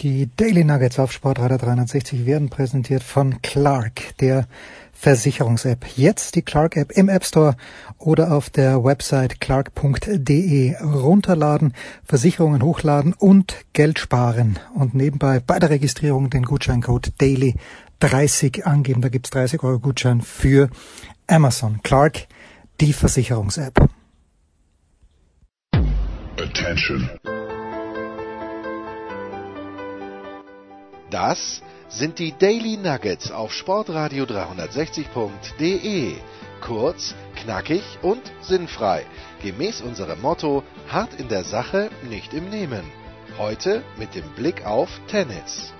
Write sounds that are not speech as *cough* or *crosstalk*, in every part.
Die Daily Nuggets auf Sportradio 360 werden präsentiert von Clark, der Versicherungs-App. Jetzt die Clark-App im App Store oder auf der Website clark.de runterladen, Versicherungen hochladen und Geld sparen. Und nebenbei bei der Registrierung den Gutscheincode Daily 30 angeben. Da gibt's 30 Euro Gutschein für Amazon. Clark, die Versicherungs-App. Attention. Das sind die Daily Nuggets auf Sportradio 360.de. Kurz, knackig und sinnfrei. Gemäß unserem Motto: hart in der Sache, nicht im Nehmen. Heute mit dem Blick auf Tennis.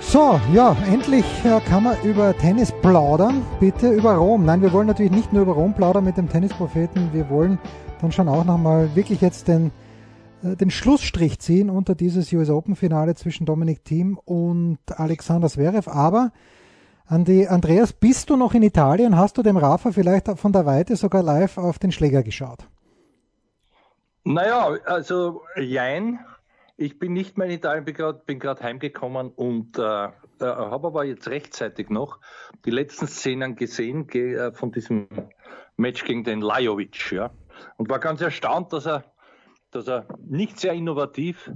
So, ja, endlich äh, kann man über Tennis plaudern. Bitte über Rom. Nein, wir wollen natürlich nicht nur über Rom plaudern mit dem Tennispropheten. Wir wollen dann schon auch nochmal wirklich jetzt den den Schlussstrich ziehen unter dieses US Open Finale zwischen Dominik Thiem und Alexander Zverev. Aber Andi, Andreas, bist du noch in Italien? Hast du dem Rafa vielleicht von der Weite sogar live auf den Schläger geschaut? Naja, also jein. Ich bin nicht mehr in Italien, bin gerade heimgekommen und äh, äh, habe aber jetzt rechtzeitig noch die letzten Szenen gesehen äh, von diesem Match gegen den Lajovic. Ja? Und war ganz erstaunt, dass er dass er nicht sehr innovativ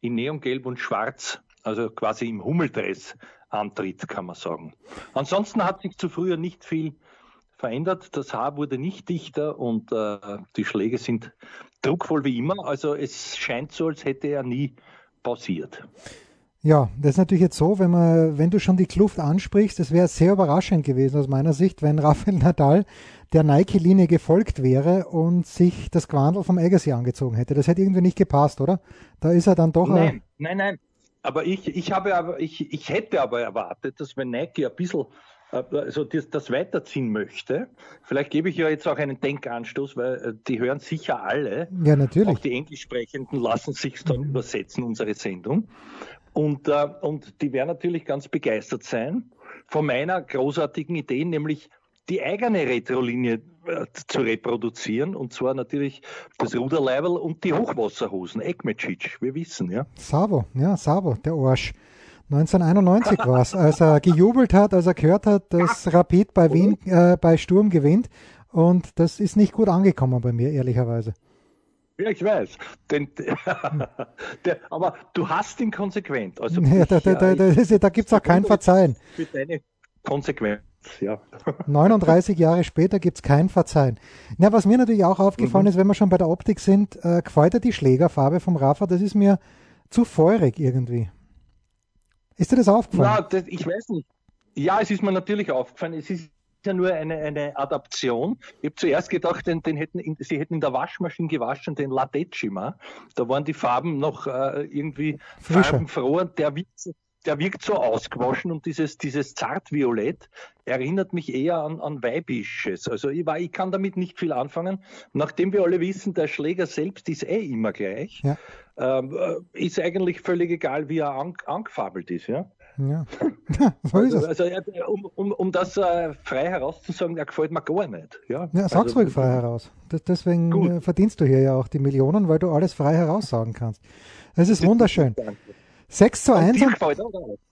in Neongelb und Schwarz, also quasi im Hummeldress antritt, kann man sagen. Ansonsten hat sich zu früher nicht viel verändert. Das Haar wurde nicht dichter und äh, die Schläge sind druckvoll wie immer. Also es scheint so, als hätte er nie pausiert. Ja, das ist natürlich jetzt so, wenn man, wenn du schon die Kluft ansprichst, das wäre sehr überraschend gewesen aus meiner Sicht, wenn Rafael Nadal der Nike-Linie gefolgt wäre und sich das Quandel vom Agassi angezogen hätte. Das hätte irgendwie nicht gepasst, oder? Da ist er dann doch. Nein, nein, nein. Aber ich, ich habe aber, ich, ich hätte aber erwartet, dass wenn Nike ein bisschen also das, das weiterziehen möchte. Vielleicht gebe ich ja jetzt auch einen Denkanstoß, weil äh, die hören sicher alle. Ja, natürlich. Auch die Englischsprechenden lassen sich dann mhm. übersetzen, unsere Sendung. Und, äh, und die werden natürlich ganz begeistert sein von meiner großartigen Idee, nämlich die eigene Retrolinie äh, zu reproduzieren und zwar natürlich das Ruderleibel und die Hochwasserhosen, Ekmecic, wir wissen, ja. Sabo, ja, Sabo, der Arsch. 1991 war es, als er gejubelt hat, als er gehört hat, dass Rapid bei Wien, äh, bei Sturm gewinnt. Und das ist nicht gut angekommen bei mir, ehrlicherweise. Ja, ich weiß. Den, *laughs* der, aber du hast ihn konsequent. Also ja, da, da, da, da, da gibt es auch kein Verzeihen. Für deine Konsequenz ja. 39 Jahre später gibt es kein Verzeihen. Na, was mir natürlich auch aufgefallen mhm. ist, wenn wir schon bei der Optik sind, äh, gefällt dir die Schlägerfarbe vom Rafa, das ist mir zu feurig irgendwie. Ist dir das aufgefallen? Na, das, ich weiß nicht. Ja, es ist mir natürlich aufgefallen. Es ist ja nur eine, eine Adaption. Ich habe zuerst gedacht, den, den hätten in, sie hätten in der Waschmaschine gewaschen, den Latecima. Da waren die Farben noch äh, irgendwie Frischer. farbenfroh und der wiegt der wirkt so ausgewaschen und dieses, dieses Zartviolett erinnert mich eher an, an Weibisches. Also ich, war, ich kann damit nicht viel anfangen. Nachdem wir alle wissen, der Schläger selbst ist eh immer gleich, ja. ähm, äh, ist eigentlich völlig egal, wie er an, angefabelt ist. Ja? Ja. *laughs* so ist es. Also, um, um, um das äh, frei herauszusagen, der gefällt mir gar nicht. Ja, ja sag's also, ruhig frei heraus. Das, deswegen gut. Äh, verdienst du hier ja auch die Millionen, weil du alles frei heraussagen kannst. Es ist wunderschön. Danke. 6 zu 1. Und gefällt er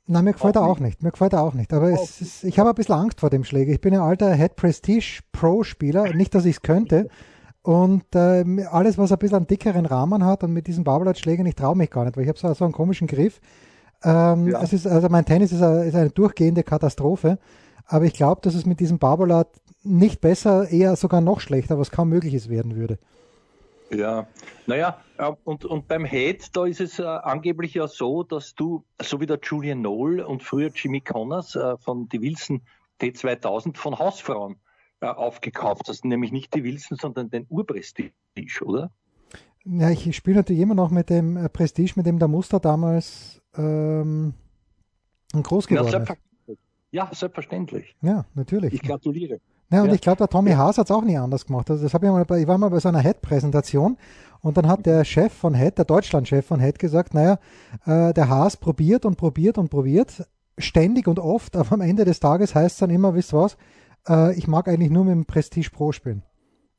Nein, mir gefällt er auch nicht. Mir gefällt er auch nicht. Aber es ist, ich habe ein bisschen Angst vor dem Schläger. Ich bin ein alter Head Prestige Pro Spieler. Nicht, dass ich es könnte. Und äh, alles, was ein bisschen einen dickeren Rahmen hat und mit diesen Barbelard-Schlägern, ich traue mich gar nicht, weil ich habe so, so einen komischen Griff. Ähm, ja. es ist, also mein Tennis ist eine, ist eine durchgehende Katastrophe. Aber ich glaube, dass es mit diesem Barbelard nicht besser, eher sogar noch schlechter, was kaum möglich ist, werden würde. Ja, naja, und, und beim Hate, da ist es äh, angeblich ja so, dass du, so wie der Julian Noll und früher Jimmy Connors äh, von die Wilson T2000 von Hausfrauen äh, aufgekauft hast, nämlich nicht die Wilson, sondern den Urprestige, oder? Ja, ich spiele natürlich immer noch mit dem äh, Prestige, mit dem der Muster damals ähm, groß geworden ja, ist. Ja, selbstverständlich. Ja, natürlich. Ich gratuliere. Ja, und ja. ich glaube, der Tommy Haas hat es auch nie anders gemacht. Also das habe ich mal bei, ich war mal bei so einer Head-Präsentation und dann hat der Chef von Head, der Deutschland-Chef von Head gesagt, naja, äh, der Haas probiert und probiert und probiert, ständig und oft, aber am Ende des Tages heißt es dann immer, wisst ihr was, äh, ich mag eigentlich nur mit dem Prestige Pro spielen,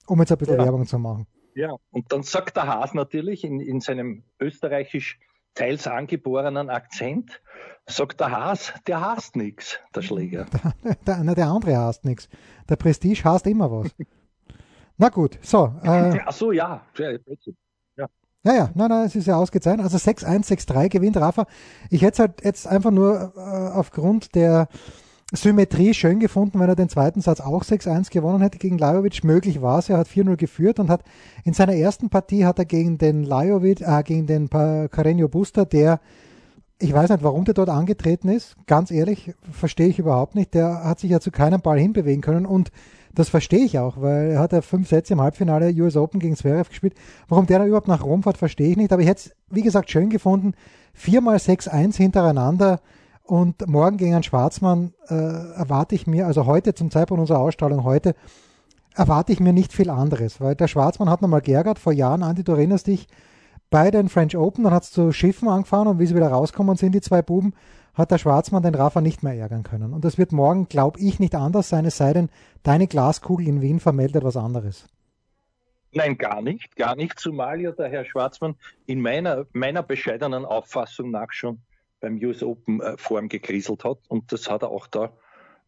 um jetzt ein bisschen ja. Werbung zu machen. Ja, und dann sagt der Haas natürlich in, in seinem österreichisch teils angeborenen Akzent, sagt der Haas, der hasst nichts, der Schläger. *laughs* Der, der, der andere hasst nichts. Der Prestige hasst immer was. *laughs* Na gut, so. Äh, Ach so, ja. ja. Ja, ja, nein, nein, es ist ja ausgezeichnet. Also 6-1, 6-3 gewinnt Rafa. Ich hätte es halt jetzt einfach nur äh, aufgrund der Symmetrie schön gefunden, wenn er den zweiten Satz auch 6-1 gewonnen hätte gegen Lajovic. Möglich war es, er hat 4-0 geführt und hat in seiner ersten Partie hat er gegen den Lajovic, äh, gegen den Carreño Buster, der ich weiß nicht, warum der dort angetreten ist. Ganz ehrlich, verstehe ich überhaupt nicht. Der hat sich ja zu keinem Ball hinbewegen können und das verstehe ich auch, weil er hat ja fünf Sätze im Halbfinale US Open gegen Zverev gespielt. Warum der da überhaupt nach Rom fährt, verstehe ich nicht. Aber ich hätte es, wie gesagt, schön gefunden. Viermal 6-1 hintereinander und morgen gegen einen Schwarzmann äh, erwarte ich mir, also heute zum Zeitpunkt unserer Ausstrahlung heute, erwarte ich mir nicht viel anderes, weil der Schwarzmann hat nochmal geärgert vor Jahren, Andi, du erinnerst dich, bei den French Open, dann hat es zu Schiffen angefahren und wie sie wieder rauskommen sind, die zwei Buben, hat der Schwarzmann den Rafa nicht mehr ärgern können. Und das wird morgen, glaube ich, nicht anders sein, es sei denn, deine Glaskugel in Wien vermeldet was anderes. Nein, gar nicht, gar nicht, zumal ja der Herr Schwarzmann in meiner, meiner bescheidenen Auffassung nach schon beim US Open äh, Form gekriselt hat. Und das hat er auch da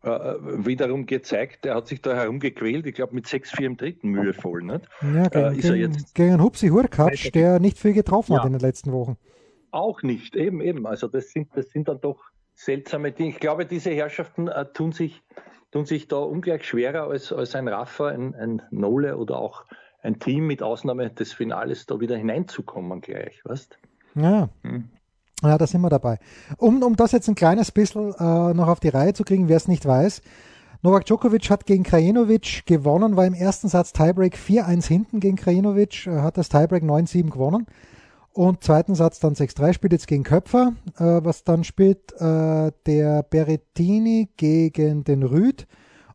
äh, wiederum gezeigt. Er hat sich da herumgequält, ich glaube mit 6-4 im dritten mühevoll. Nicht? Ja, gegen, äh, ist er jetzt gegen Hupsi Hurkacz, der nicht viel getroffen ja. hat in den letzten Wochen. Auch nicht, eben, eben. Also das sind, das sind dann doch seltsame Dinge. Ich glaube, diese Herrschaften äh, tun, sich, tun sich da ungleich schwerer als, als ein Rafa, ein, ein Nole oder auch ein Team mit Ausnahme des Finales da wieder hineinzukommen gleich, weißt? Ja. Hm. Ja, da sind wir dabei. Um, um das jetzt ein kleines bisschen äh, noch auf die Reihe zu kriegen, wer es nicht weiß. Novak Djokovic hat gegen Krajinovic gewonnen, war im ersten Satz Tiebreak 4-1 hinten gegen Krajinovic, hat das Tiebreak 9-7 gewonnen. Und zweiten Satz dann 6-3, spielt jetzt gegen Köpfer, äh, was dann spielt äh, der Berettini gegen den Rüd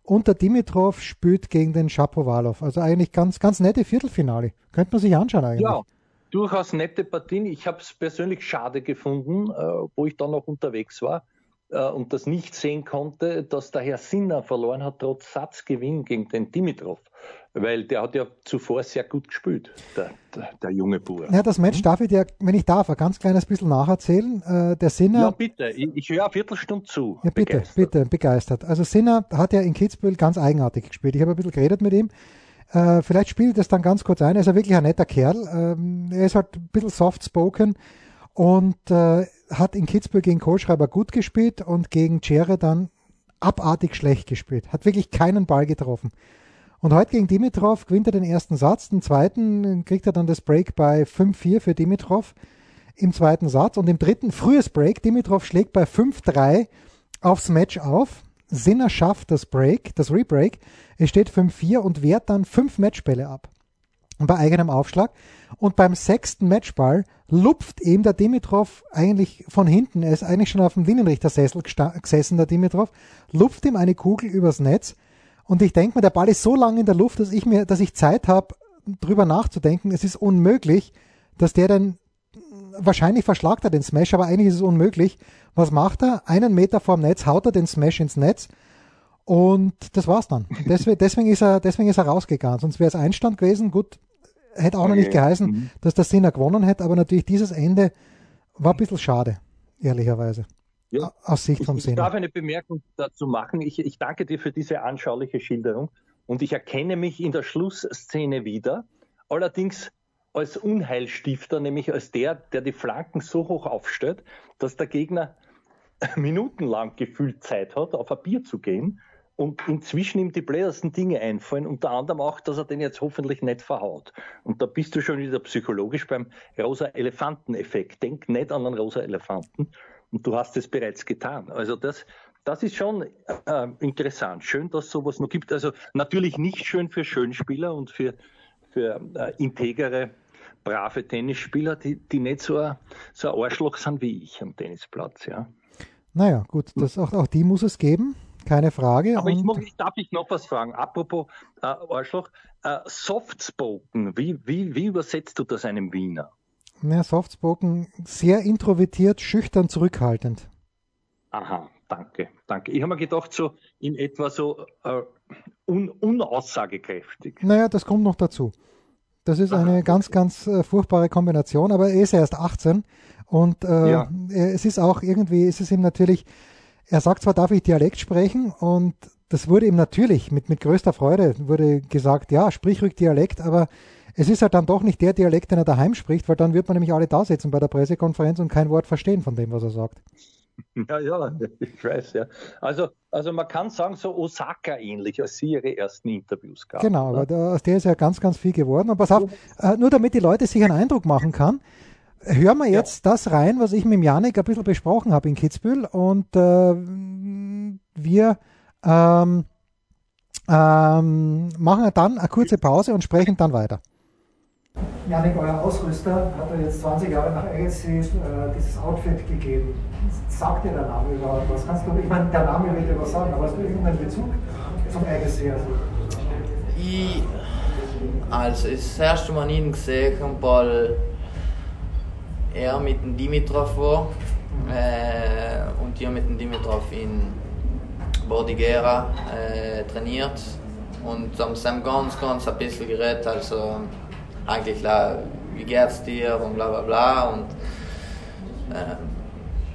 und der Dimitrov spielt gegen den Shapovalov. Also eigentlich ganz, ganz nette Viertelfinale. Könnte man sich anschauen eigentlich. Ja, durchaus nette Partien. Ich habe es persönlich schade gefunden, äh, wo ich dann noch unterwegs war äh, und das nicht sehen konnte, dass der Herr Sinner verloren hat, trotz Satzgewinn gegen den Dimitrov. Weil der hat ja zuvor sehr gut gespielt, der, der, der junge Bauer. Ja, das Match hm? darf ich dir, wenn ich darf, ein ganz kleines bisschen nacherzählen. Äh, der Sinner. Ja, bitte, ich, ich höre eine Viertelstunde zu. Ja, bitte, begeistert. bitte, begeistert. Also Sinner hat ja in Kitzbühel ganz eigenartig gespielt. Ich habe ein bisschen geredet mit ihm. Äh, vielleicht spielt das dann ganz kurz ein. Er ist ja wirklich ein netter Kerl. Ähm, er ist halt ein bisschen soft-spoken und äh, hat in Kitzbühel gegen Kohlschreiber gut gespielt und gegen Cere dann abartig schlecht gespielt. Hat wirklich keinen Ball getroffen. Und heute gegen Dimitrov gewinnt er den ersten Satz, den zweiten kriegt er dann das Break bei 5-4 für Dimitrov im zweiten Satz und im dritten frühes Break. Dimitrov schlägt bei 5-3 aufs Match auf Sinner schafft das Break, das Rebreak. Es steht 5-4 und wehrt dann fünf Matchbälle ab. Bei eigenem Aufschlag. Und beim sechsten Matchball lupft eben der Dimitrov eigentlich von hinten. Er ist eigentlich schon auf dem Winnenrichtersessel gesessen, der Dimitrov, lupft ihm eine Kugel übers Netz. Und ich denke mir, der Ball ist so lang in der Luft, dass ich mir, dass ich Zeit habe, drüber nachzudenken. Es ist unmöglich, dass der dann wahrscheinlich verschlagt er den Smash, aber eigentlich ist es unmöglich. Was macht er? Einen Meter vorm Netz haut er den Smash ins Netz und das war's dann. *laughs* Deswegen, deswegen, ist, er, deswegen ist er rausgegangen. Sonst wäre es Einstand gewesen. Gut, hätte auch noch nicht geheißen, mhm. dass der Sinner gewonnen hätte, aber natürlich dieses Ende war ein bisschen schade, ehrlicherweise. Ja. Aus Sicht vom Sinner. Ich darf eine Bemerkung dazu machen. Ich, ich danke dir für diese anschauliche Schilderung und ich erkenne mich in der Schlussszene wieder. Allerdings als Unheilstifter, nämlich als der, der die Flanken so hoch aufstellt, dass der Gegner *laughs* minutenlang gefühlt Zeit hat, auf ein Bier zu gehen und inzwischen ihm die blädersten Dinge einfallen, unter anderem auch, dass er den jetzt hoffentlich nicht verhaut. Und da bist du schon wieder psychologisch beim rosa Elefanten-Effekt. Denk nicht an einen rosa Elefanten und du hast es bereits getan. Also das, das ist schon äh, interessant. Schön, dass sowas noch gibt. Also natürlich nicht schön für Schönspieler und für, für äh, integere brave Tennisspieler, die, die nicht so ein, so ein Arschloch sind wie ich am Tennisplatz, ja. Naja, gut, das, auch, auch die muss es geben, keine Frage. Aber ich, muss, darf ich noch was fragen? Apropos äh, Arschloch, äh, Softspoken, wie, wie, wie übersetzt du das einem Wiener? Ja, Softspoken, sehr introvertiert, schüchtern, zurückhaltend. Aha, danke, danke. Ich habe mir gedacht, so in etwa so äh, un, unaussagekräftig. Naja, das kommt noch dazu. Das ist eine ganz, ganz äh, furchtbare Kombination, aber er ist erst 18 Und äh, ja. es ist auch irgendwie, ist es ihm natürlich, er sagt zwar, darf ich Dialekt sprechen und das wurde ihm natürlich mit, mit größter Freude wurde gesagt, ja, sprich ruhig Dialekt, aber es ist halt dann doch nicht der Dialekt, den er daheim spricht, weil dann wird man nämlich alle da sitzen bei der Pressekonferenz und kein Wort verstehen von dem, was er sagt. *laughs* Ja, ja, ich weiß, ja. Also, also man kann sagen, so Osaka ähnlich, als sie ihre ersten Interviews gab. Genau, ne? aber da, aus der ist ja ganz, ganz viel geworden. Und pass auf, äh, nur damit die Leute sich einen Eindruck machen kann, hören wir jetzt ja. das rein, was ich mit Janik ein bisschen besprochen habe in Kitzbühel und äh, wir ähm, ähm, machen dann eine kurze Pause und sprechen dann weiter. Janik, euer Ausrüster hat er jetzt 20 Jahre nach Agassi äh, dieses Outfit gegeben. Sagt dir der Name überhaupt was? Kannst du, ich meine, der Name wird dir was sagen, aber hast du irgendeinen Bezug zum Agassi? Also? Ich, also das erste Mal ihn gesehen, weil er mit dem Dimitrov war mhm. äh, und ich mit dem Dimitrov in Bordighera äh, trainiert und haben Sam ganz, ganz ein bisschen geredet. Also eigentlich, wie geht's dir und bla bla bla. Und, äh,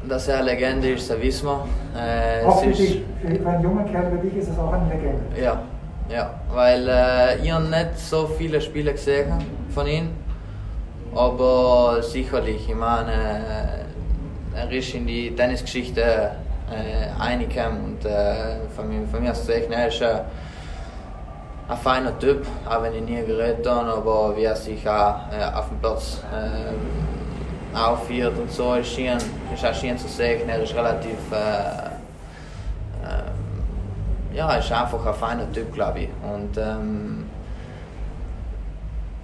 dass er eine Legende ist, das wissen wir. Äh, auch für, dich, für einen jungen Kerl wie dich ist es auch eine Legende. Ja, ja weil äh, ich habe nicht so viele Spiele gesehen von ihm. Aber sicherlich, ich meine, äh, er ist in die Tennisgeschichte äh, reingekommen und äh, von, mir, von mir aus gesehen, er ist ein, ein feiner Typ, auch wenn ich nie geredet habe, aber wie er sich auch äh, auf dem Platz äh, aufführt und so, ist, schön, ist auch schön zu sehen, er ist relativ, äh, äh, ja, er ist einfach ein feiner Typ, glaube ich. Und, ähm,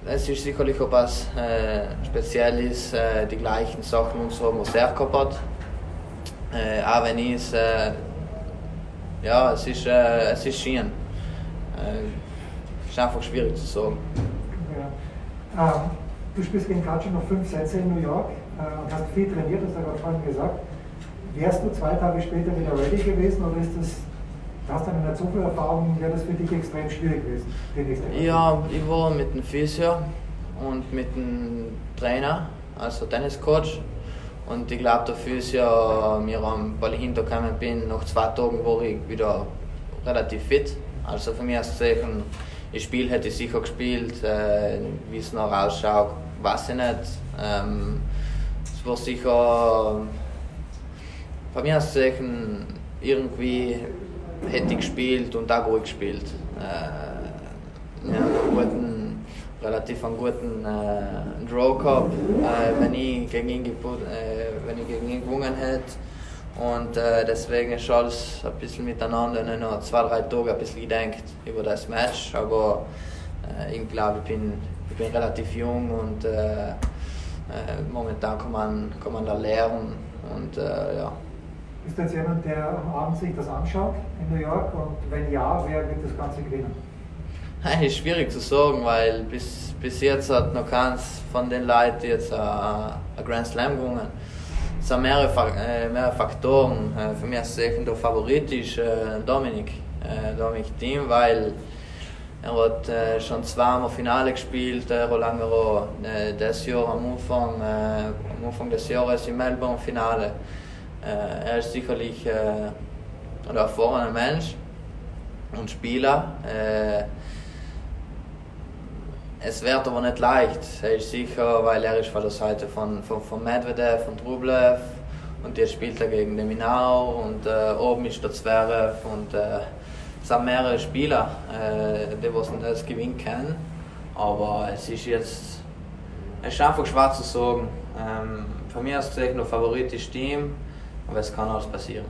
es ist sicherlich auch was äh, Spezielles, äh, die gleichen Sachen und so, was er gehabt hat. Äh, auch wenn ich es, äh, ja, es ist, äh, es ist schön. Äh, ist einfach schwierig zu sagen. Ja. Ähm, du spielst gegen Katschi noch fünf Sätze in New York äh, und hast viel trainiert, hast du gerade vorhin gesagt. Wärst du zwei Tage später wieder ready gewesen oder ist das Du hast dann nicht so viel Erfahrung, wäre das für dich extrem schwierig gewesen? Ja, ich war mit dem Physio und mit dem Trainer, also Tenniscoach. Und ich glaube, der Physio, mir, weil ich hintergekommen bin, nach zwei Tagen war ich wieder relativ fit. Also für mich aus gesehen, das Spiel hätte ich sicher gespielt. Äh, wie es noch ausschaut, weiß ich nicht. Ähm, es war sicher, von mir aus gesehen, irgendwie hätte ich gespielt und auch gut gespielt. Äh, ja, einen guten, relativ einen guten äh, Draw gehabt, äh, wenn, äh, wenn ich gegen ihn gewonnen hätte. Und äh, deswegen ist alles ein bisschen miteinander. Habe noch zwei, drei Tage ein bisschen gedacht über das Match. Aber äh, ich glaube, ich bin, ich bin relativ jung und äh, äh, momentan kann man, kann man da lernen. Und, äh, ja. Ist das jemand, der am Abend sich das anschaut in New York? Und wenn ja, wer wird das Ganze gewinnen? *laughs* Ist schwierig zu sagen, weil bis, bis jetzt hat noch keins von den Leuten jetzt äh, ein Grand Slam gewonnen. Es sind mehrere, äh, mehrere Faktoren. Äh, für mich ist der Favorit ist Dominik, Dominik Thiem, weil er hat äh, schon zweimal Finale gespielt, äh, Roland Garros. Äh, das Jahr am Anfang, äh, am Anfang des Jahres im Melbourne Finale. Äh, er ist sicherlich äh, ein erfahrener Mensch und Spieler. Äh, es wird aber nicht leicht. Er ist sicher, weil er ist von der Seite von, von, von Medvedev und Rublev und jetzt spielt er gegen Deminau und äh, oben ist der Zverev und äh, es sind mehrere Spieler, äh, die was das gewinnen können. Aber es ist jetzt es ist einfach schwer zu sagen. Ähm, von mir aus gesehen, der Favorit ist Team. Aber es kann alles passieren.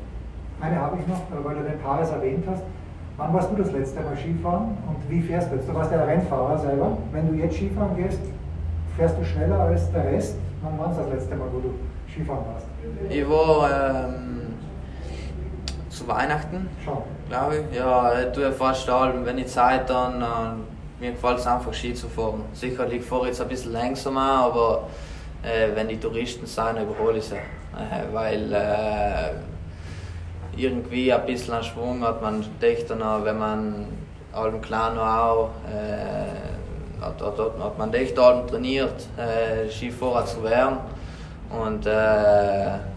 Eine habe ich noch, weil du den Paris erwähnt hast. Wann warst du das letzte Mal Skifahren und wie fährst du jetzt? Du warst ja Rennfahrer selber. Wenn du jetzt Skifahren gehst, fährst du schneller als der Rest. Wann war es das letzte Mal, wo du Skifahren warst? Ich war ähm, zu Weihnachten, glaube ich. Ja, tue fast allem, wenn ich Zeit dann. Äh, mir gefällt es einfach Ski zu fahren. Sicherlich fahre ich jetzt ein bisschen langsamer, aber äh, wenn die Touristen sind, überhole ich sie. Äh, weil äh, irgendwie ein bisschen Schwung hat man dichter noch, wenn man allem klar noch auch äh, hat, hat, hat, man echt allem trainiert, äh, Skifahrer zu werden. Und äh,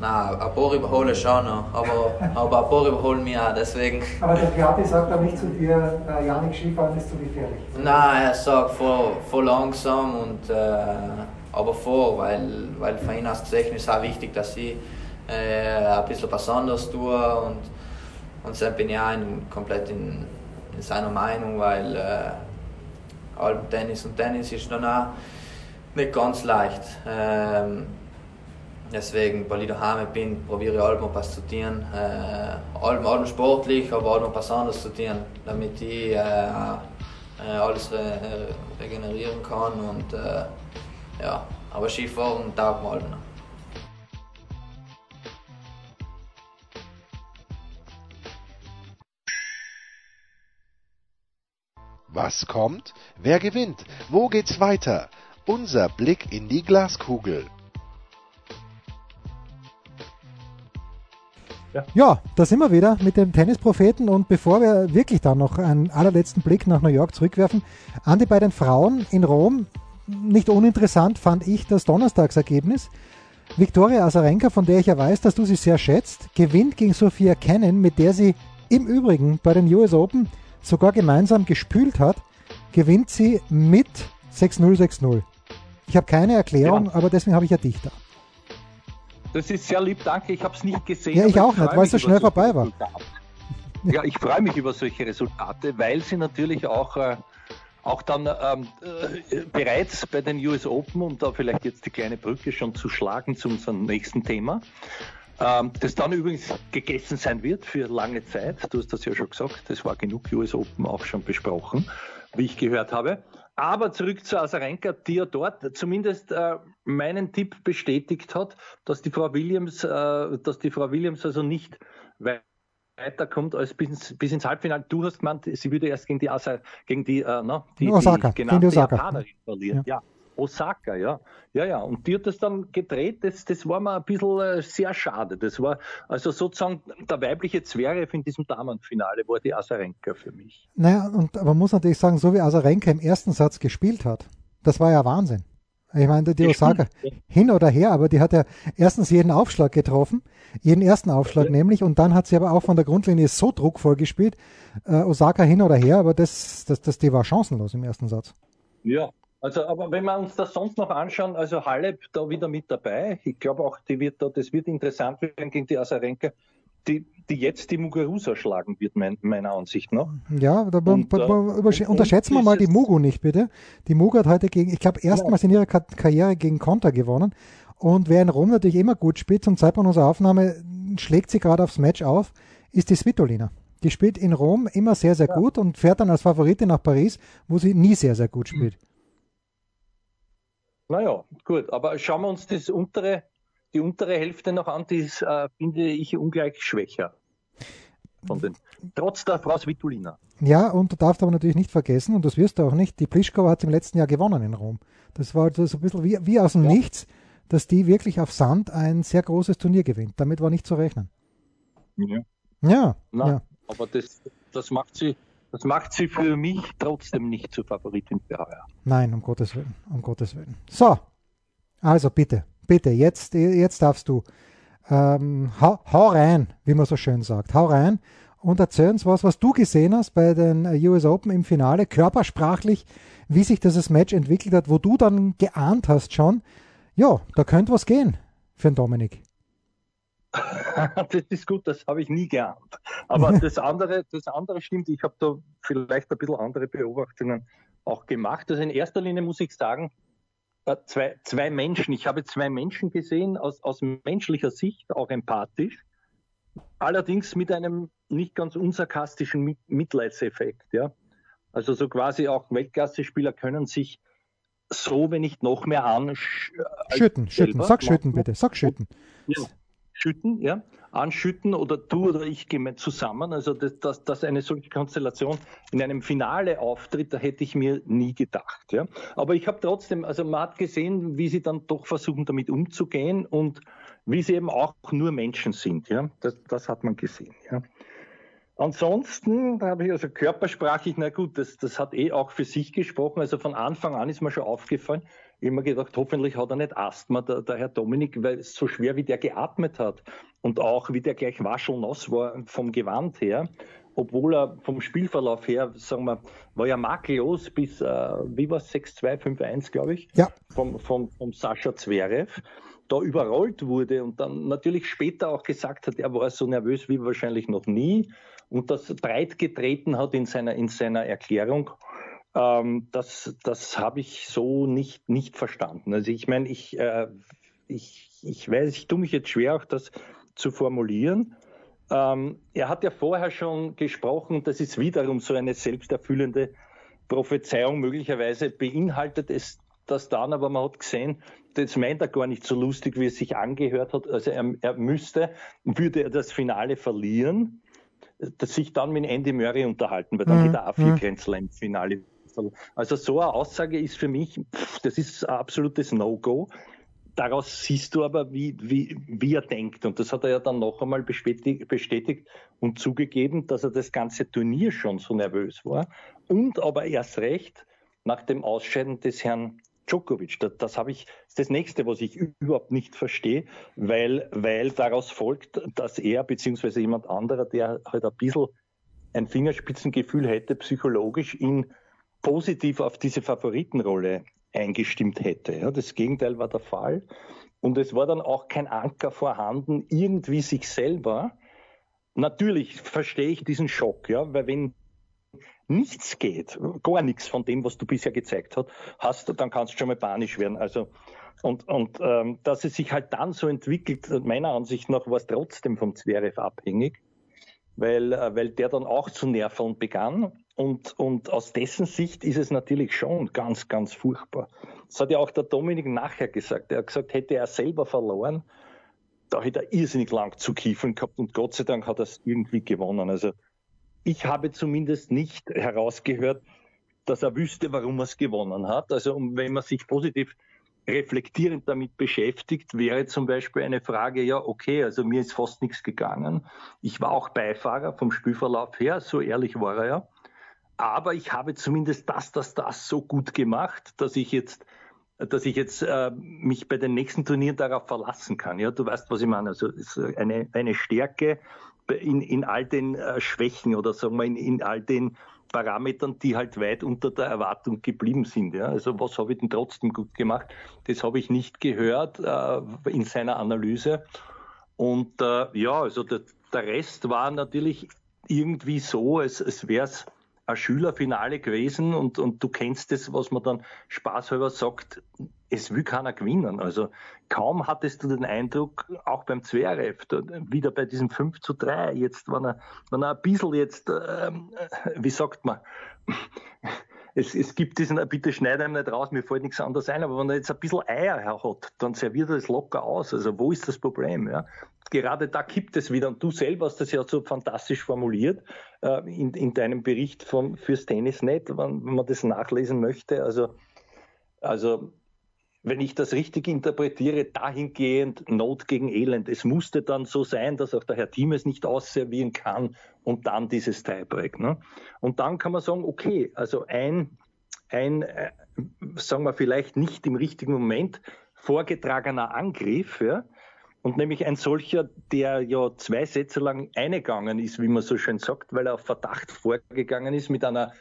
na, ein paar überhole schon noch, aber, *laughs* aber ein paar überholen mich auch, deswegen. Aber der Piatti sagt auch nicht zu dir, äh, Janik Skifahren ist zu gefährlich. Nein, er sagt voll, voll langsam und äh, aber vor, weil, weil für ihn aus gesehen ist auch wichtig, dass ich äh, ein bisschen was anderes tue und, und dann bin ich auch in, komplett in, in seiner Meinung, weil äh, Tennis und Tennis ist dann auch nicht ganz leicht. Ähm, Deswegen, weil ich daheim bin, probiere ich allem was zu tun. Äh, allem, allem sportlich, aber allem was anderes zu tun, damit ich äh, äh, alles re regenerieren kann. Und, äh, ja, aber Skifahren taugt mir allem Was kommt? Wer gewinnt? Wo geht's weiter? Unser Blick in die Glaskugel. Ja. ja, da sind wir wieder mit dem Tennispropheten und bevor wir wirklich dann noch einen allerletzten Blick nach New York zurückwerfen, Andi, bei den Frauen in Rom, nicht uninteressant fand ich das Donnerstagsergebnis. Viktoria Azarenka, von der ich ja weiß, dass du sie sehr schätzt, gewinnt gegen Sophia Cannon, mit der sie im Übrigen bei den US Open sogar gemeinsam gespült hat, gewinnt sie mit 6-0, 6-0. Ich habe keine Erklärung, ja. aber deswegen habe ich ja dich da. Das ist sehr lieb, danke. Ich habe es nicht gesehen. Ja, ich auch ich nicht, weil es so schnell vorbei war. Ja, ich freue mich über solche Resultate, weil sie natürlich auch, äh, auch dann ähm, äh, bereits bei den US Open, um da vielleicht jetzt die kleine Brücke schon zu schlagen zu unserem nächsten Thema, ähm, das dann übrigens gegessen sein wird für lange Zeit. Du hast das ja schon gesagt, das war genug US Open auch schon besprochen, wie ich gehört habe. Aber zurück zu Asarenka, die ja dort zumindest äh, meinen Tipp bestätigt hat, dass die Frau Williams, äh, dass die Frau Williams also nicht weiterkommt als bis, bis ins Halbfinale. Du hast gemeint, sie würde erst gegen die, Asa, gegen die, äh, no, die, Osaka, die genannte Osaka. Japanerin verlieren. Ja. ja. Osaka, ja. Ja, ja. Und die hat das dann gedreht, das, das war mir ein bisschen äh, sehr schade. Das war also sozusagen der weibliche Zverev in diesem Damenfinale war die Asarenka für mich. Naja, und man muss natürlich sagen, so wie Asarenka im ersten Satz gespielt hat, das war ja Wahnsinn. Ich meine, die Osaka hin oder her, aber die hat ja erstens jeden Aufschlag getroffen, jeden ersten Aufschlag ja. nämlich, und dann hat sie aber auch von der Grundlinie so druckvoll gespielt, äh, Osaka hin oder her, aber das, das, das, die war chancenlos im ersten Satz. Ja, also, aber wenn wir uns das sonst noch anschauen, also Halep da wieder mit dabei. Ich glaube auch, die wird da, das wird interessant werden gegen die Asarenka, die, die jetzt die Muguruza schlagen wird, mein, meiner Ansicht nach. Ja, da, und, äh, unterschätzen wir mal die Mugu nicht, bitte. Die Mugu hat heute gegen, ich glaube, erstmals in ihrer Karriere gegen Konter gewonnen. Und wer in Rom natürlich immer gut spielt, zum Zeitpunkt unserer Aufnahme schlägt sie gerade aufs Match auf, ist die Svitolina. Die spielt in Rom immer sehr, sehr ja. gut und fährt dann als Favoritin nach Paris, wo sie nie sehr, sehr gut spielt. Naja, gut, aber schauen wir uns das untere, die untere Hälfte noch an, die ist, äh, finde ich, ungleich schwächer. Von den, trotz der Frau Svitolina. Ja, und du darfst aber natürlich nicht vergessen, und das wirst du auch nicht, die Plischkova hat im letzten Jahr gewonnen in Rom. Das war so ein bisschen wie, wie aus dem ja. Nichts, dass die wirklich auf Sand ein sehr großes Turnier gewinnt. Damit war nicht zu rechnen. Ja. Ja, Na, ja. aber das, das macht sie das macht sie für mich trotzdem nicht zur Favoritin für heuer. Nein, um Gottes Willen, um Gottes Willen. So, also bitte, bitte, jetzt, jetzt darfst du. Ähm, hau, hau, rein, wie man so schön sagt. Hau rein und erzähl uns was, was du gesehen hast bei den US Open im Finale, körpersprachlich, wie sich dieses Match entwickelt hat, wo du dann geahnt hast schon, ja, da könnte was gehen für den Dominik. *laughs* das ist gut, das habe ich nie geahnt. Aber *laughs* das andere, das andere stimmt, ich habe da vielleicht ein bisschen andere Beobachtungen auch gemacht. Also in erster Linie muss ich sagen, äh, zwei, zwei Menschen, ich habe zwei Menschen gesehen, aus, aus menschlicher Sicht auch empathisch, allerdings mit einem nicht ganz unsarkastischen Mitleidseffekt. Ja? Also so quasi auch Weltklasse-Spieler können sich so, wenn nicht noch mehr an. Schütten, schütten, sag schütten bitte, sag schütten. Ja schütten, ja, anschütten oder du oder ich gehen zusammen. Also dass, dass, dass eine solche Konstellation in einem Finale auftritt, da hätte ich mir nie gedacht. Ja. Aber ich habe trotzdem, also man hat gesehen, wie sie dann doch versuchen, damit umzugehen und wie sie eben auch nur Menschen sind. Ja. Das, das hat man gesehen. Ja. Ansonsten habe ich also körpersprachlich, na gut, das, das hat eh auch für sich gesprochen. Also von Anfang an ist mir schon aufgefallen, immer gedacht, hoffentlich hat er nicht Asthma, der, der Herr Dominik, weil es so schwer wie der geatmet hat und auch wie der gleich waschelnass war vom Gewand her, obwohl er vom Spielverlauf her, sagen wir, war ja makellos bis, äh, wie war es, 6-2, 5-1, glaube ich, ja. vom, vom, vom Sascha Zverev da überrollt wurde und dann natürlich später auch gesagt hat, er war so nervös wie wahrscheinlich noch nie und das breit getreten hat in seiner, in seiner Erklärung. Ähm, das das habe ich so nicht, nicht verstanden. Also ich meine, ich, äh, ich, ich weiß, ich tue mich jetzt schwer, auch das zu formulieren. Ähm, er hat ja vorher schon gesprochen, das ist wiederum so eine selbsterfüllende Prophezeiung. Möglicherweise beinhaltet es das dann, aber man hat gesehen, das meint er gar nicht so lustig, wie es sich angehört hat. Also er, er müsste, würde er das Finale verlieren, sich dann mit Andy Murray unterhalten, weil dann mhm. er vier mhm. Grand Slam Finale. Also so eine Aussage ist für mich, pff, das ist ein absolutes No-Go. Daraus siehst du aber, wie, wie, wie er denkt. Und das hat er ja dann noch einmal bestätigt, bestätigt und zugegeben, dass er das ganze Turnier schon so nervös war. Und aber erst recht nach dem Ausscheiden des Herrn Djokovic. Das, das habe ich, das, das nächste, was ich überhaupt nicht verstehe, weil, weil daraus folgt, dass er beziehungsweise jemand anderer, der halt ein bisschen ein Fingerspitzengefühl hätte, psychologisch ihn positiv auf diese Favoritenrolle eingestimmt hätte. Ja, das Gegenteil war der Fall. Und es war dann auch kein Anker vorhanden, irgendwie sich selber. Natürlich verstehe ich diesen Schock, ja, weil wenn nichts geht, gar nichts von dem, was du bisher gezeigt hast, dann kannst du schon mal panisch werden. Also und, und ähm, dass es sich halt dann so entwickelt, meiner Ansicht nach war es trotzdem vom Zverev abhängig, weil, äh, weil der dann auch zu nerven begann. Und, und aus dessen Sicht ist es natürlich schon ganz, ganz furchtbar. Das hat ja auch der Dominik nachher gesagt. Er hat gesagt, hätte er selber verloren, da hätte er irrsinnig lang zu kiefern gehabt und Gott sei Dank hat er es irgendwie gewonnen. Also ich habe zumindest nicht herausgehört, dass er wüsste, warum er es gewonnen hat. Also wenn man sich positiv reflektierend damit beschäftigt, wäre zum Beispiel eine Frage, ja, okay, also mir ist fast nichts gegangen. Ich war auch Beifahrer vom Spielverlauf her, so ehrlich war er ja. Aber ich habe zumindest das, das, das so gut gemacht, dass ich jetzt, dass ich jetzt äh, mich bei den nächsten Turnieren darauf verlassen kann. Ja, du weißt, was ich meine. Also eine, eine Stärke, in, in all den äh, Schwächen oder sagen wir in, in all den Parametern, die halt weit unter der Erwartung geblieben sind. Ja. Also was habe ich denn trotzdem gut gemacht? Das habe ich nicht gehört äh, in seiner Analyse. Und äh, ja, also der, der Rest war natürlich irgendwie so, als, als wäre es ein Schülerfinale gewesen und, und du kennst das, was man dann spaßhalber sagt, es will keiner gewinnen. Also kaum hattest du den Eindruck, auch beim Zverev, wieder bei diesem 5 zu 3, jetzt, wenn er, wenn er ein bisschen jetzt, äh, wie sagt man, *laughs* es, es gibt diesen, bitte schneid ihm nicht raus, mir fällt nichts anderes ein, aber wenn er jetzt ein bisschen Eier hat, dann serviert er das locker aus. Also wo ist das Problem? Ja? Gerade da kippt es wieder. Und du selber hast das ja so fantastisch formuliert äh, in, in deinem Bericht vom, fürs Tennisnet, wenn, wenn man das nachlesen möchte. Also, also wenn ich das richtig interpretiere, dahingehend Not gegen Elend. Es musste dann so sein, dass auch der Herr Thiem es nicht ausservieren kann und dann dieses Tiebreak. Ne? Und dann kann man sagen, okay, also ein, ein äh, sagen wir vielleicht nicht im richtigen Moment vorgetragener Angriff, ja, und nämlich ein solcher, der ja zwei Sätze lang eingegangen ist, wie man so schön sagt, weil er auf Verdacht vorgegangen ist mit einer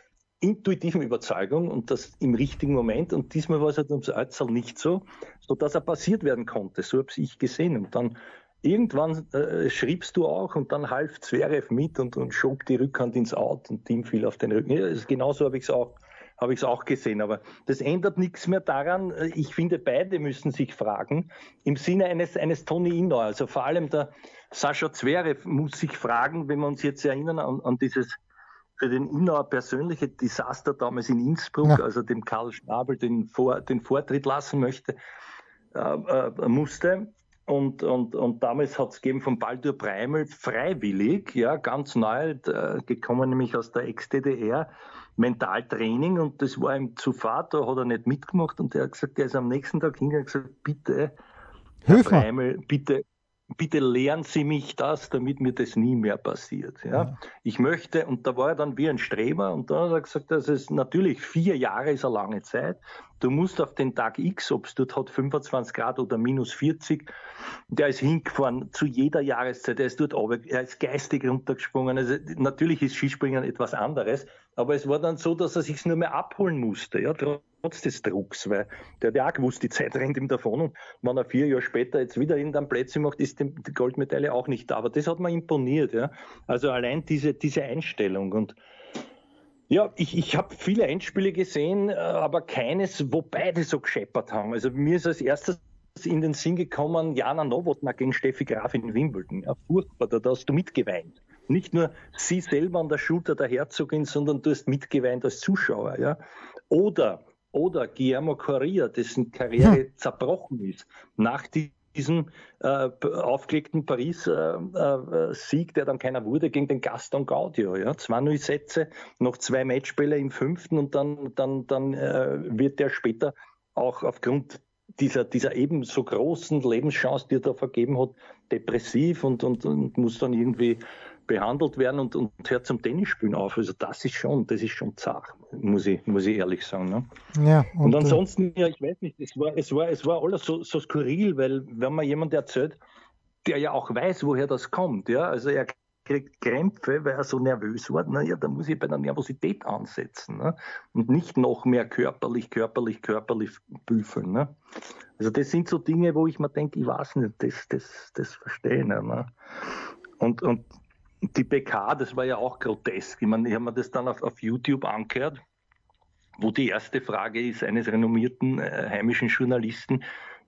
intuitiven Überzeugung und das im richtigen Moment. Und diesmal war es halt ums Ötzal nicht so, sodass er passiert werden konnte. So habe ich gesehen. Und dann irgendwann äh, schriebst du auch und dann half Zverev mit und, und schob die Rückhand ins Out und Team fiel auf den Rücken. Ja, genauso habe ich es auch habe ich es auch gesehen. Aber das ändert nichts mehr daran. Ich finde, beide müssen sich fragen, im Sinne eines, eines Tony Inor. Also vor allem der Sascha Zverev muss sich fragen, wenn wir uns jetzt erinnern an, an dieses für den Innauer persönliche Desaster damals in Innsbruck, ja. also dem Karl Schnabel den, Vor, den Vortritt lassen möchte, äh, äh, musste. Und, und, und damals hat es gegeben von Baldur Breimel freiwillig, ja, ganz neu, äh, gekommen nämlich aus der Ex-DDR, Mentaltraining und das war ihm zu fad, da hat er nicht mitgemacht und er hat gesagt, er ist am nächsten Tag hingegangen und gesagt, bitte, Herr Breimel, bitte bitte lehren Sie mich das, damit mir das nie mehr passiert. Ja? ja. Ich möchte, und da war er dann wie ein Streber, und da hat er gesagt, das ist natürlich vier Jahre ist eine lange Zeit. Du musst auf den Tag X, ob es dort hat 25 Grad oder minus 40, der ist hingefahren zu jeder Jahreszeit, er ist dort runter, er ist geistig runtergesprungen. Also natürlich ist Skispringen etwas anderes, aber es war dann so, dass er sich nur mehr abholen musste. Ja? Trotz des Drucks, weil der hat ja auch gewusst, die Zeit rennt ihm davon und wenn er vier Jahre später jetzt wieder irgendein Plätzchen macht, ist die Goldmedaille auch nicht da. Aber das hat mir imponiert, ja. Also allein diese, diese Einstellung und ja, ich, ich habe viele Endspiele gesehen, äh, aber keines, wo beide so gescheppert haben. Also mir ist als erstes in den Sinn gekommen, Jana Nowotna gegen Steffi Graf in Wimbledon. Ja, furchtbar, da hast du mitgeweint. Nicht nur sie selber an der Schulter der Herzogin, sondern du hast mitgeweint als Zuschauer. Ja. Oder oder Guillermo Correa, dessen Karriere hm. zerbrochen ist, nach diesem äh, aufgelegten Paris-Sieg, äh, äh, der dann keiner wurde, gegen den Gaston Gaudio. Ja? 2-0 Sätze, noch zwei Matchbälle im fünften und dann, dann, dann äh, wird der später auch aufgrund dieser, dieser ebenso großen Lebenschance, die er da vergeben hat, depressiv und, und, und muss dann irgendwie behandelt werden und, und hört zum Tennisspielen auf. Also das ist schon, das ist schon zart, muss ich, muss ich ehrlich sagen. Ne? Ja, und, und äh, ansonsten, ja, ich weiß nicht, es war, es war, es war alles so, so skurril, weil wenn man jemand erzählt, der ja auch weiß, woher das kommt, ja, also er kriegt Krämpfe, weil er so nervös war, naja, da muss ich bei der Nervosität ansetzen ne? und nicht noch mehr körperlich, körperlich, körperlich büffeln. Ne? Also das sind so Dinge, wo ich mir denke, ich weiß nicht, das, das, das verstehe ich nicht. Ne? Und, und die PK, das war ja auch grotesk. Ich meine, ich habe mir das dann auf, auf YouTube angehört, wo die erste Frage ist eines renommierten äh, heimischen Journalisten,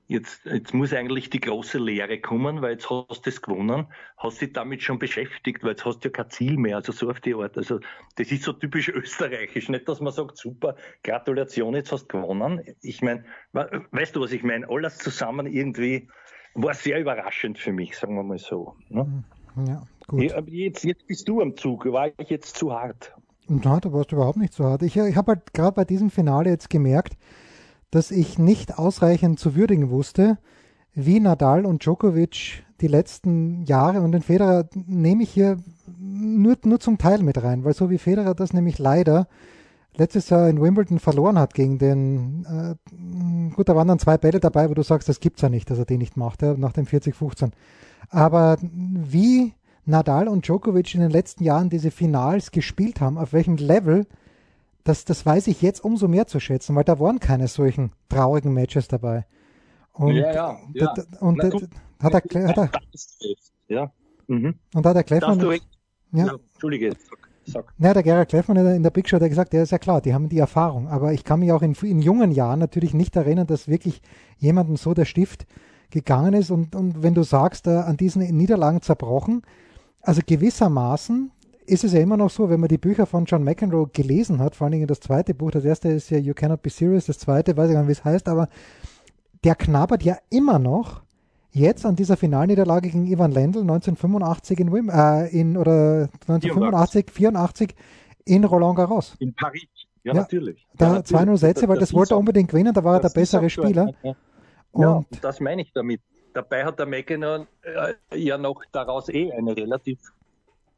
Jetzt, jetzt muss eigentlich die große Lehre kommen, weil jetzt hast du es gewonnen, hast dich damit schon beschäftigt, weil jetzt hast du ja kein Ziel mehr, also so auf die Art. Also das ist so typisch *laughs* österreichisch, nicht, dass man sagt, super, Gratulation, jetzt hast du gewonnen. Ich meine, weißt du, was ich meine? Alles zusammen irgendwie war sehr überraschend für mich, sagen wir mal so. Ne? Ja. Gut. Jetzt, jetzt bist du am Zug. War ich jetzt zu hart? Nein, du warst überhaupt nicht zu hart. Ich, ich habe halt gerade bei diesem Finale jetzt gemerkt, dass ich nicht ausreichend zu würdigen wusste, wie Nadal und Djokovic die letzten Jahre und den Federer nehme ich hier nur, nur zum Teil mit rein, weil so wie Federer das nämlich leider letztes Jahr in Wimbledon verloren hat gegen den, äh, gut, da waren dann zwei Bälle dabei, wo du sagst, das gibt's ja nicht, dass er den nicht macht, ja, nach dem 40-15. Aber wie Nadal und Djokovic in den letzten Jahren diese Finals gespielt haben, auf welchem Level, das, das weiß ich jetzt umso mehr zu schätzen, weil da waren keine solchen traurigen Matches dabei. Und, ja, ja, ja. Und Na, hat er, hat er, ja. Mhm. Und da hat der Kleffmann, ja, ja, Entschuldige, sag. Ja, der Gerhard Kleffmann in der Big Show hat gesagt, ja, ist ja klar, die haben die Erfahrung, aber ich kann mich auch in, in jungen Jahren natürlich nicht erinnern, dass wirklich jemandem so der Stift gegangen ist und, und wenn du sagst, äh, an diesen Niederlagen zerbrochen, also gewissermaßen ist es ja immer noch so, wenn man die Bücher von John McEnroe gelesen hat, vor allen Dingen das zweite Buch, das erste ist ja You Cannot Be Serious, das zweite weiß ich gar nicht, wie es heißt, aber der knabbert ja immer noch jetzt an dieser Finalniederlage gegen Ivan Lendl 1985 in Wim, äh, in oder 1985, 84 in Roland Garros. In Paris. Ja, ja natürlich. Da ja, 2-0 Sätze, weil das, das wollte er unbedingt gewinnen, da war er der bessere Spieler. Ja, und das meine ich damit. Dabei hat der McEnroe äh, ja noch daraus eh eine relativ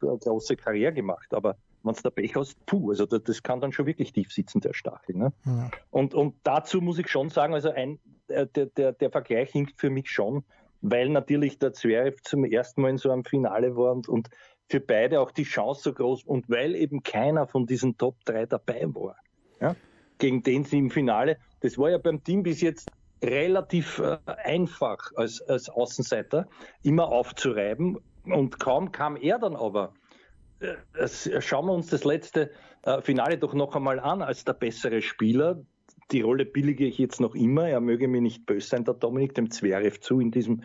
äh, große Karriere gemacht. Aber wenn es der Pech hast, puh, also das, das, kann dann schon wirklich tief sitzen, der Stachel. Ne? Ja. Und, und dazu muss ich schon sagen, also ein, äh, der, der, der Vergleich hinkt für mich schon, weil natürlich der Zverev zum ersten Mal in so einem Finale war und, und für beide auch die Chance so groß und weil eben keiner von diesen Top 3 dabei war, ja, gegen den sie im Finale, das war ja beim Team bis jetzt relativ äh, einfach als, als Außenseiter immer aufzureiben. Und kaum kam er dann aber, äh, schauen wir uns das letzte äh, Finale doch noch einmal an als der bessere Spieler. Die Rolle billige ich jetzt noch immer. Er möge mir nicht böse sein, der Dominik dem Zverev zu in diesem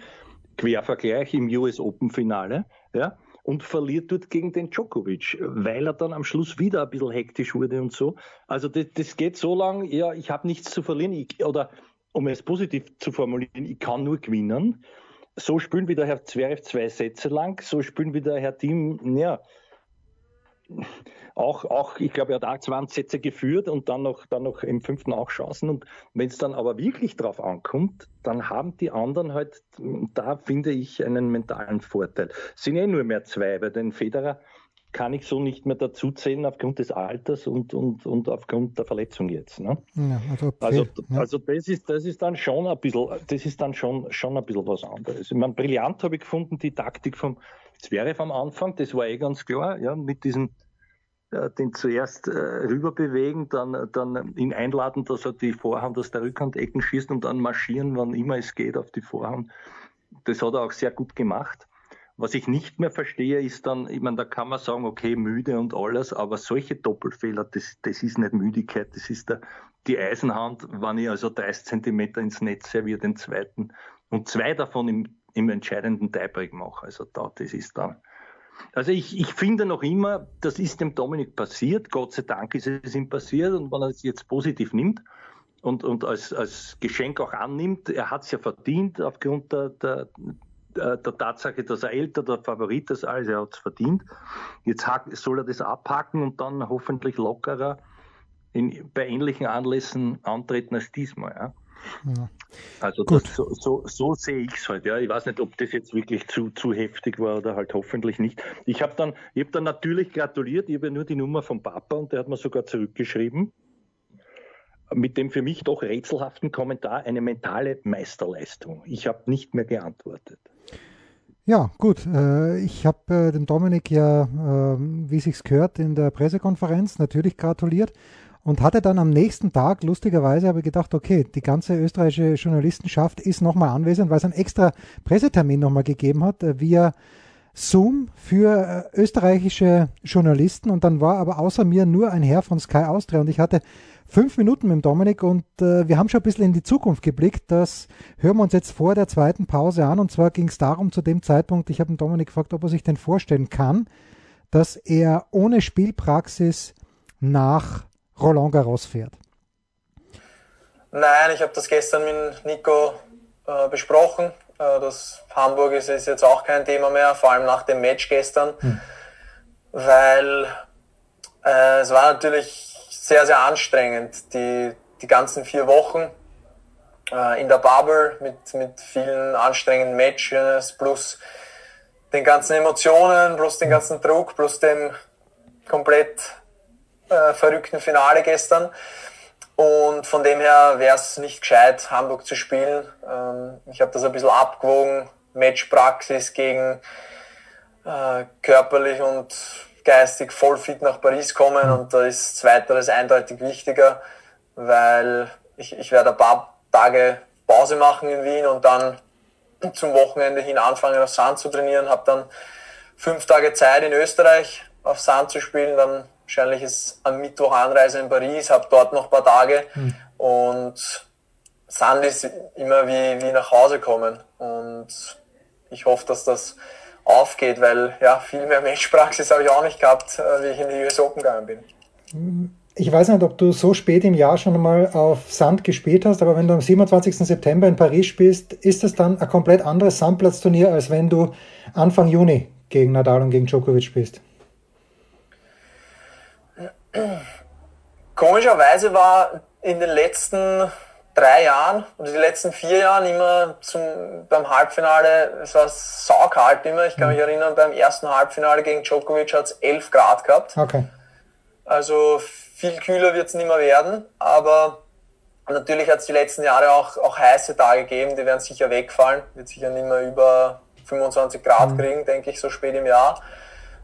Quervergleich im US Open Finale. Ja, und verliert dort gegen den Djokovic, weil er dann am Schluss wieder ein bisschen hektisch wurde und so. Also das, das geht so lang, ja, ich habe nichts zu verlieren. Ich, oder um es positiv zu formulieren, ich kann nur gewinnen. So spielen wieder Herr Zverev zwei Sätze lang, so spielen wieder Herr Team, ja, auch, auch, ich glaube, er hat auch 20 Sätze geführt und dann noch, dann noch im fünften auch Chancen. Und wenn es dann aber wirklich drauf ankommt, dann haben die anderen halt, da finde ich, einen mentalen Vorteil. Es sind eh nur mehr zwei, weil den Federer kann ich so nicht mehr dazuzählen aufgrund des Alters und, und, und aufgrund der Verletzung jetzt. Ne? Ja, also, also, ja. also, das, ist, das ist dann schon ein bisschen, das ist dann schon, schon ein bisschen was anderes. Ich meine, brillant habe ich gefunden, die Taktik vom Zverev am Anfang, das war eh ganz klar, ja, mit diesem äh, den zuerst äh, rüber bewegen, dann, dann ihn einladen, dass er die Vorhand aus der Rückhand Ecken schießt und dann marschieren, wann immer es geht, auf die Vorhand. Das hat er auch sehr gut gemacht. Was ich nicht mehr verstehe, ist dann, ich meine, da kann man sagen, okay, müde und alles, aber solche Doppelfehler, das, das ist nicht Müdigkeit, das ist der, die Eisenhand, wenn ich also 30 Zentimeter ins Netz serviere, den zweiten und zwei davon im, im entscheidenden Tiebreak mache. Also da, das ist dann, also ich, ich finde noch immer, das ist dem Dominik passiert. Gott sei Dank ist es ihm passiert und wenn er es jetzt positiv nimmt und, und als, als Geschenk auch annimmt, er hat es ja verdient aufgrund der, der, der Tatsache, dass er älter, der Favorit ist, alles, er hat es verdient. Jetzt soll er das abhaken und dann hoffentlich lockerer in, bei ähnlichen Anlässen antreten als diesmal. Ja. Ja. Also das, so, so, so, sehe ich es halt. Ja. Ich weiß nicht, ob das jetzt wirklich zu, zu heftig war oder halt hoffentlich nicht. Ich habe dann, hab dann natürlich gratuliert. Ich habe ja nur die Nummer vom Papa und der hat mir sogar zurückgeschrieben mit dem für mich doch rätselhaften Kommentar eine mentale Meisterleistung. Ich habe nicht mehr geantwortet. Ja, gut. Äh, ich habe äh, dem Dominik ja, äh, wie sich's gehört, in der Pressekonferenz natürlich gratuliert und hatte dann am nächsten Tag, lustigerweise, habe ich gedacht, okay, die ganze österreichische Journalistenschaft ist nochmal anwesend, weil es einen extra Pressetermin nochmal gegeben hat, äh, via Zoom für österreichische Journalisten und dann war aber außer mir nur ein Herr von Sky Austria und ich hatte fünf Minuten mit dem Dominik und äh, wir haben schon ein bisschen in die Zukunft geblickt. Das hören wir uns jetzt vor der zweiten Pause an und zwar ging es darum zu dem Zeitpunkt, ich habe den Dominik gefragt, ob er sich denn vorstellen kann, dass er ohne Spielpraxis nach Roland Garros fährt? Nein, ich habe das gestern mit Nico äh, besprochen. Äh, das Hamburg ist, ist, jetzt auch kein Thema mehr, vor allem nach dem Match gestern, hm. weil äh, es war natürlich sehr, sehr anstrengend, die, die ganzen vier Wochen äh, in der Bubble mit, mit vielen anstrengenden Matches plus den ganzen Emotionen, plus den ganzen Druck, plus dem komplett äh, verrückten Finale gestern. Und von dem her wäre es nicht gescheit, Hamburg zu spielen. Ähm, ich habe das ein bisschen abgewogen, Matchpraxis gegen äh, körperlich und geistig voll fit nach Paris kommen und da ist zweiteres eindeutig wichtiger, weil ich, ich werde ein paar Tage Pause machen in Wien und dann zum Wochenende hin anfangen auf Sand zu trainieren, habe dann fünf Tage Zeit in Österreich auf Sand zu spielen, dann Wahrscheinlich ist am Mittwoch Anreise in Paris, habe dort noch ein paar Tage mhm. und Sand ist immer wie, wie nach Hause kommen. Und ich hoffe, dass das aufgeht, weil ja, viel mehr Matchpraxis habe ich auch nicht gehabt, äh, wie ich in die US Open gegangen bin. Ich weiß nicht, ob du so spät im Jahr schon einmal auf Sand gespielt hast, aber wenn du am 27. September in Paris spielst, ist das dann ein komplett anderes Sandplatzturnier, als wenn du Anfang Juni gegen Nadal und gegen Djokovic spielst. Komischerweise war in den letzten drei Jahren oder die letzten vier Jahren immer zum, beim Halbfinale, es war saukalt immer. Ich kann mich mhm. erinnern, beim ersten Halbfinale gegen Djokovic hat es 11 Grad gehabt. Okay. Also viel kühler wird es nicht mehr werden, aber natürlich hat es die letzten Jahre auch, auch heiße Tage gegeben, die werden sicher wegfallen, wird sicher nicht mehr über 25 Grad mhm. kriegen, denke ich, so spät im Jahr.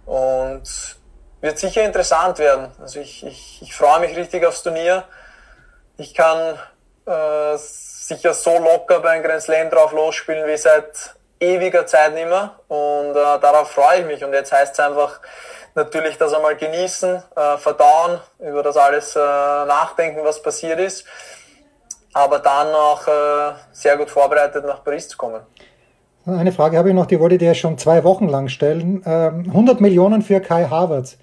Und wird sicher interessant werden. Also ich, ich, ich freue mich richtig aufs Turnier. Ich kann äh, sicher so locker bei einem Grand Slam drauf losspielen wie seit ewiger Zeit nicht mehr. Und äh, darauf freue ich mich. Und jetzt heißt es einfach natürlich das einmal genießen, äh, verdauen, über das alles äh, nachdenken, was passiert ist. Aber dann auch äh, sehr gut vorbereitet nach Paris zu kommen. Eine Frage habe ich noch, die wollte ich dir schon zwei Wochen lang stellen. 100 ähm, Millionen für Kai Havertz.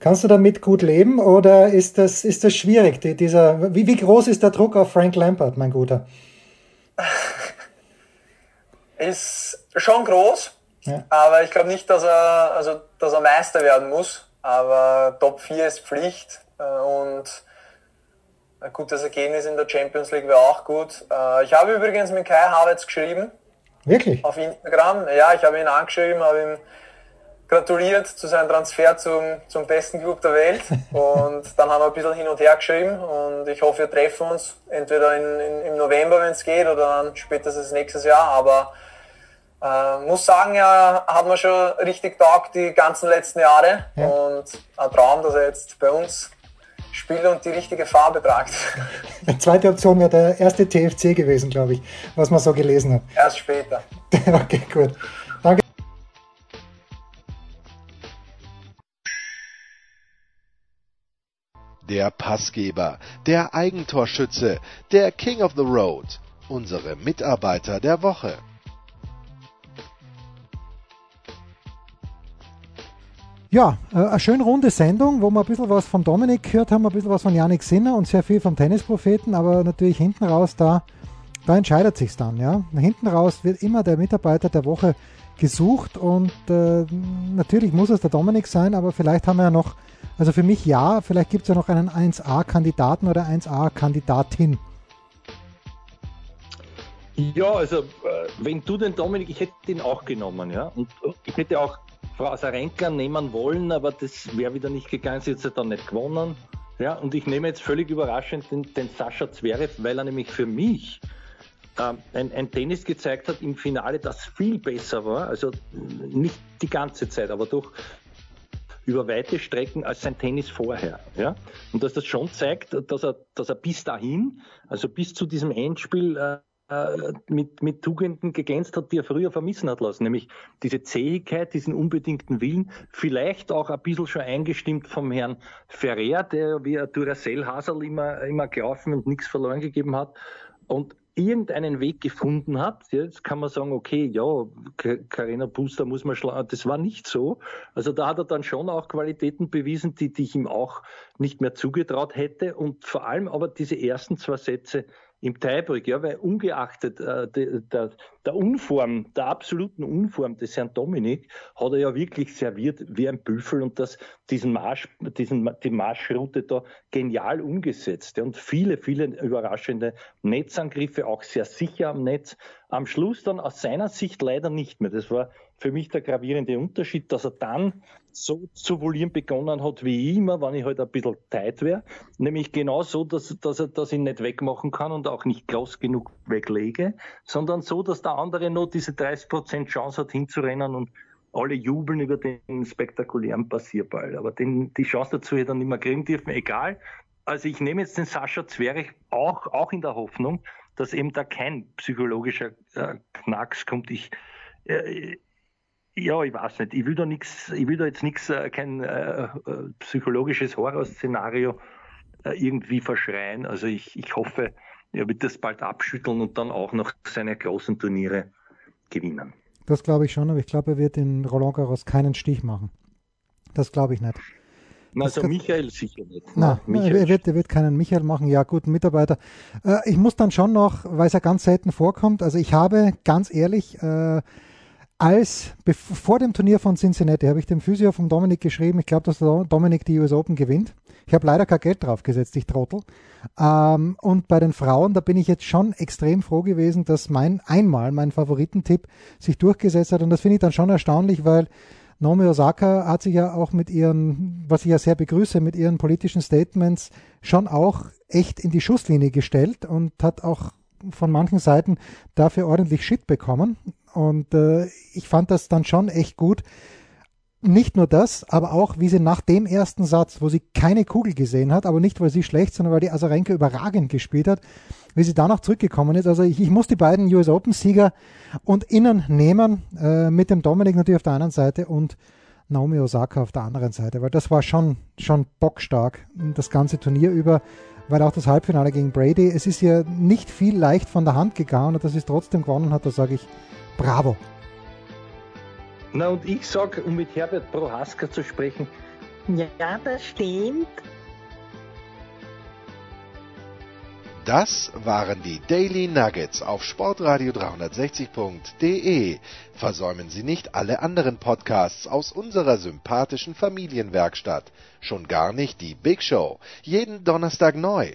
Kannst du damit gut leben oder ist das, ist das schwierig? Die, dieser, wie, wie groß ist der Druck auf Frank Lampard, mein Guter? Ist schon groß, ja. aber ich glaube nicht, dass er, also, dass er Meister werden muss. Aber Top 4 ist Pflicht äh, und ein gutes Ergebnis in der Champions League wäre auch gut. Äh, ich habe übrigens mit Kai Havertz geschrieben. Wirklich? Auf Instagram. Ja, ich habe ihn angeschrieben, habe ihm gratuliert zu seinem Transfer zum, zum besten Club der Welt. Und dann haben wir ein bisschen hin und her geschrieben. Und ich hoffe, wir treffen uns entweder in, in, im November, wenn es geht, oder dann spätestens nächstes Jahr. Aber äh, muss sagen, er hat mir schon richtig taugt die ganzen letzten Jahre. Ja. Und ein Traum, dass er jetzt bei uns spielt und die richtige Farbe tragt. Die zweite Option wäre der erste TFC gewesen, glaube ich, was man so gelesen hat. Erst später. *laughs* okay, gut. Der Passgeber, der Eigentorschütze, der King of the Road, unsere Mitarbeiter der Woche. Ja, äh, eine schön runde Sendung, wo wir ein bisschen was von Dominik gehört haben, ein bisschen was von Janik Sinner und sehr viel vom Tennispropheten, aber natürlich hinten raus, da, da entscheidet sich's dann. Ja? Hinten raus wird immer der Mitarbeiter der Woche gesucht und äh, natürlich muss es der Dominik sein, aber vielleicht haben wir ja noch, also für mich ja, vielleicht gibt es ja noch einen 1A-Kandidaten oder 1A-Kandidatin. Ja, also äh, wenn du den Dominik, ich hätte ihn auch genommen, ja, und ich hätte auch Frau Asarenka nehmen wollen, aber das wäre wieder nicht gegangen. Sie hat ja dann nicht gewonnen. Ja, und ich nehme jetzt völlig überraschend den, den Sascha Zverev, weil er nämlich für mich ein, ein, Tennis gezeigt hat im Finale, das viel besser war. Also nicht die ganze Zeit, aber doch über weite Strecken als sein Tennis vorher. Ja? Und dass das schon zeigt, dass er, dass er bis dahin, also bis zu diesem Endspiel, äh, äh, mit, mit Tugenden gegänzt hat, die er früher vermissen hat lassen, nämlich diese Zähigkeit, diesen unbedingten Willen, vielleicht auch ein bisschen schon eingestimmt vom Herrn Ferrer, der wie ein Duracell-Hasel immer, immer gelaufen und nichts verloren gegeben hat und irgendeinen Weg gefunden hat. Jetzt kann man sagen, okay, ja, Karina Booster muss man schlagen. Das war nicht so. Also da hat er dann schon auch Qualitäten bewiesen, die, die ich ihm auch nicht mehr zugetraut hätte. Und vor allem aber diese ersten zwei Sätze im Tiebreak, ja, weil ungeachtet äh, de, der, Unform, der absoluten Unform des Herrn Dominik, hat er ja wirklich serviert wie ein Büffel und das, diesen Marsch, diesen, die Marschroute da genial umgesetzt. Ja, und viele, viele überraschende Netzangriffe, auch sehr sicher am Netz. Am Schluss dann aus seiner Sicht leider nicht mehr. Das war für mich der gravierende Unterschied, dass er dann so zu volieren begonnen hat wie ich immer, wenn ich halt ein bisschen tight wäre. Nämlich genau so, dass, dass er das ihn nicht wegmachen kann und auch nicht groß genug weglege, sondern so, dass der andere noch diese 30% Chance hat hinzurennen und alle jubeln über den spektakulären Passierball. Aber den, die Chance dazu hätte er nicht mehr kriegen dürfen, egal. Also ich nehme jetzt den Sascha Zwerich auch, auch in der Hoffnung, dass eben da kein psychologischer äh, Knacks kommt. Ich, äh, ja, ich weiß nicht. Ich will da nichts, ich will da jetzt nichts, äh, kein äh, äh, psychologisches Horrorszenario äh, irgendwie verschreien. Also ich, ich hoffe, er wird das bald abschütteln und dann auch noch seine großen Turniere gewinnen. Das glaube ich schon, aber ich glaube, er wird in Roland Garros keinen Stich machen. Das glaube ich nicht. Na, also kann, Michael sicher nicht. Na, Michael. Er, wird, er wird keinen Michael machen. Ja, guten Mitarbeiter. Äh, ich muss dann schon noch, weil es ja ganz selten vorkommt, also ich habe ganz ehrlich äh, als vor dem Turnier von Cincinnati habe ich dem Physio von Dominik geschrieben, ich glaube, dass Dominik die US Open gewinnt. Ich habe leider kein Geld draufgesetzt, ich trottel. Ähm, und bei den Frauen, da bin ich jetzt schon extrem froh gewesen, dass mein einmal mein Favoritentipp sich durchgesetzt hat. Und das finde ich dann schon erstaunlich, weil Naomi Osaka hat sich ja auch mit ihren, was ich ja sehr begrüße, mit ihren politischen Statements schon auch echt in die Schusslinie gestellt und hat auch von manchen Seiten dafür ordentlich Shit bekommen. Und äh, ich fand das dann schon echt gut. Nicht nur das, aber auch, wie sie nach dem ersten Satz, wo sie keine Kugel gesehen hat, aber nicht, weil sie schlecht, sondern weil die Asarenka überragend gespielt hat, wie sie danach zurückgekommen ist. Also ich, ich muss die beiden US Open-Sieger und Innen nehmen, äh, mit dem Dominik natürlich auf der einen Seite und Naomi Osaka auf der anderen Seite, weil das war schon, schon bockstark, das ganze Turnier über weil auch das Halbfinale gegen Brady, es ist ja nicht viel leicht von der Hand gegangen und dass es trotzdem gewonnen hat, da sage ich bravo. Na und ich sage, um mit Herbert Prohaska zu sprechen, ja, das stimmt. Das waren die Daily Nuggets auf Sportradio 360.de. Versäumen Sie nicht alle anderen Podcasts aus unserer sympathischen Familienwerkstatt. Schon gar nicht die Big Show. Jeden Donnerstag neu.